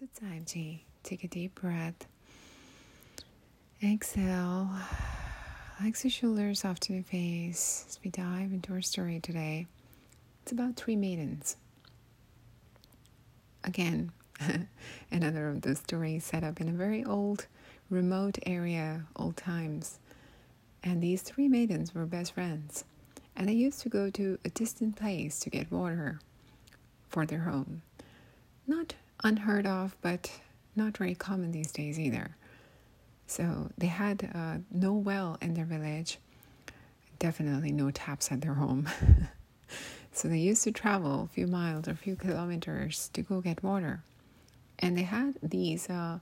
自在 G. Take a deep breath. Exhale. Relax your shoulders off to the face as we dive into our story today. It's about three maidens. Again, another of those stories set up in a very old, remote area, old times. And these three maidens were best friends. And they used to go to a distant place to get water for their home. Not unheard of, but not very common these days either. So they had uh, no well in their village, definitely no taps at their home. so they used to travel a few miles or a few kilometers to go get water. And they had these uh,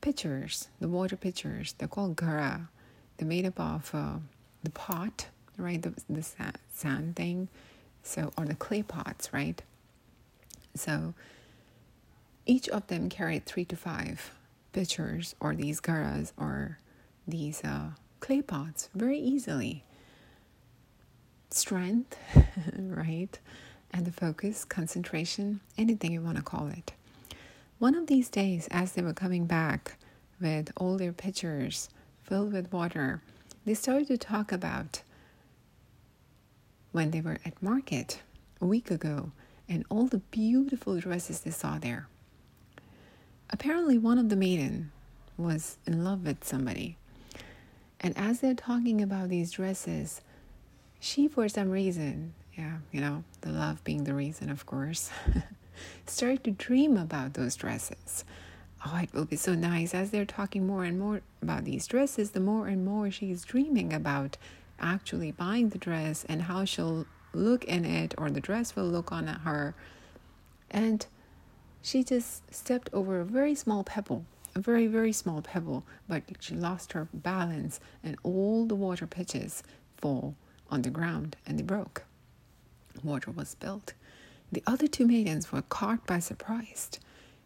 pitchers, the water pitchers, they're called gara. They're made up of uh, the pot, right? The, the sand thing, so or the clay pots, right? So each of them carried three to five pitchers or these garas or these uh, clay pots very easily. Strength, right? And the focus, concentration, anything you want to call it. One of these days, as they were coming back with all their pitchers filled with water, they started to talk about when they were at market a week ago and all the beautiful dresses they saw there. Apparently, one of the maiden was in love with somebody. And as they're talking about these dresses, she, for some reason, yeah, you know, the love being the reason, of course, started to dream about those dresses. Oh, it will be so nice. As they're talking more and more about these dresses, the more and more she's dreaming about actually buying the dress and how she'll look in it or the dress will look on her. And she just stepped over a very small pebble, a very, very small pebble, but she lost her balance and all the water pitches fall on the ground and they broke. Water was spilled. The other two maidens were caught by surprise.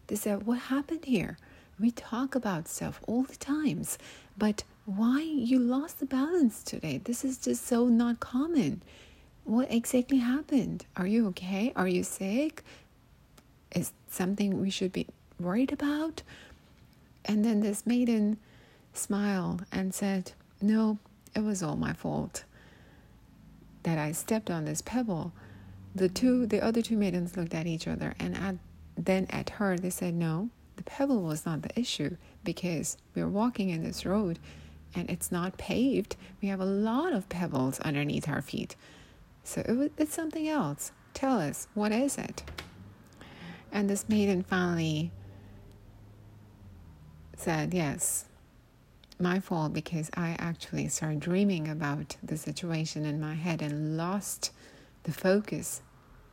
They said, What happened here? We talk about stuff all the times, but why you lost the balance today? This is just so not common. What exactly happened? Are you okay? Are you sick? Is something we should be worried about? And then this maiden smiled and said, No, it was all my fault that I stepped on this pebble. The two, the other two maidens looked at each other and at, then at her. They said, No, the pebble was not the issue because we're walking in this road and it's not paved. We have a lot of pebbles underneath our feet. So it, it's something else. Tell us, what is it? And this maiden finally said, Yes, my fault because I actually started dreaming about the situation in my head and lost the focus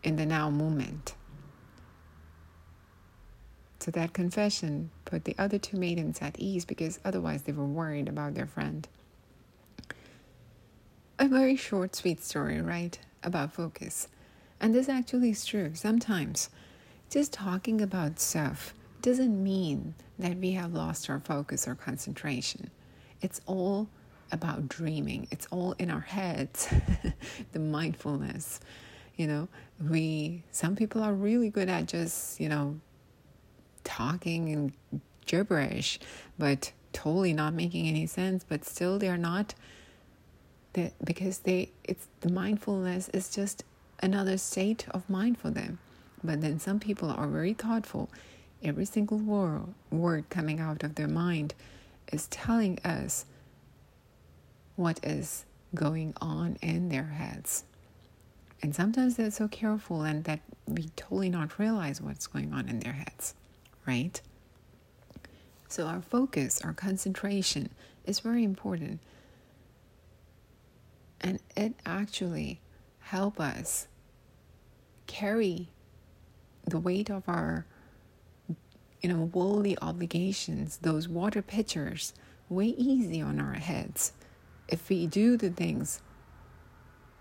in the now moment. So that confession put the other two maidens at ease because otherwise they were worried about their friend. A very short, sweet story, right? About focus. And this actually is true. Sometimes just talking about stuff doesn't mean that we have lost our focus or concentration. It's all about dreaming, it's all in our heads, the mindfulness. You know, we, some people are really good at just, you know, talking and gibberish, but totally not making any sense, but still they're not that because they it's the mindfulness is just another state of mind for them but then some people are very thoughtful. Every single word, word coming out of their mind is telling us what is going on in their heads. And sometimes they're so careful and that we totally not realize what's going on in their heads, right? So our focus, our concentration is very important. And it actually help us carry the weight of our you know worldly obligations those water pitchers way easy on our heads. If we do the things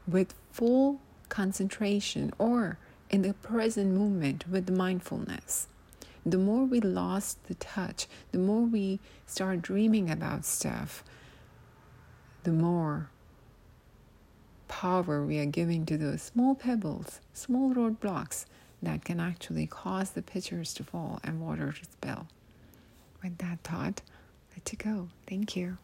with full concentration or in the present moment with mindfulness the more we lost the touch the more we start dreaming about stuff the more power we are giving to those small pebbles small roadblocks that can actually cause the pitchers to fall and water to spill. With that thought, let it go. Thank you.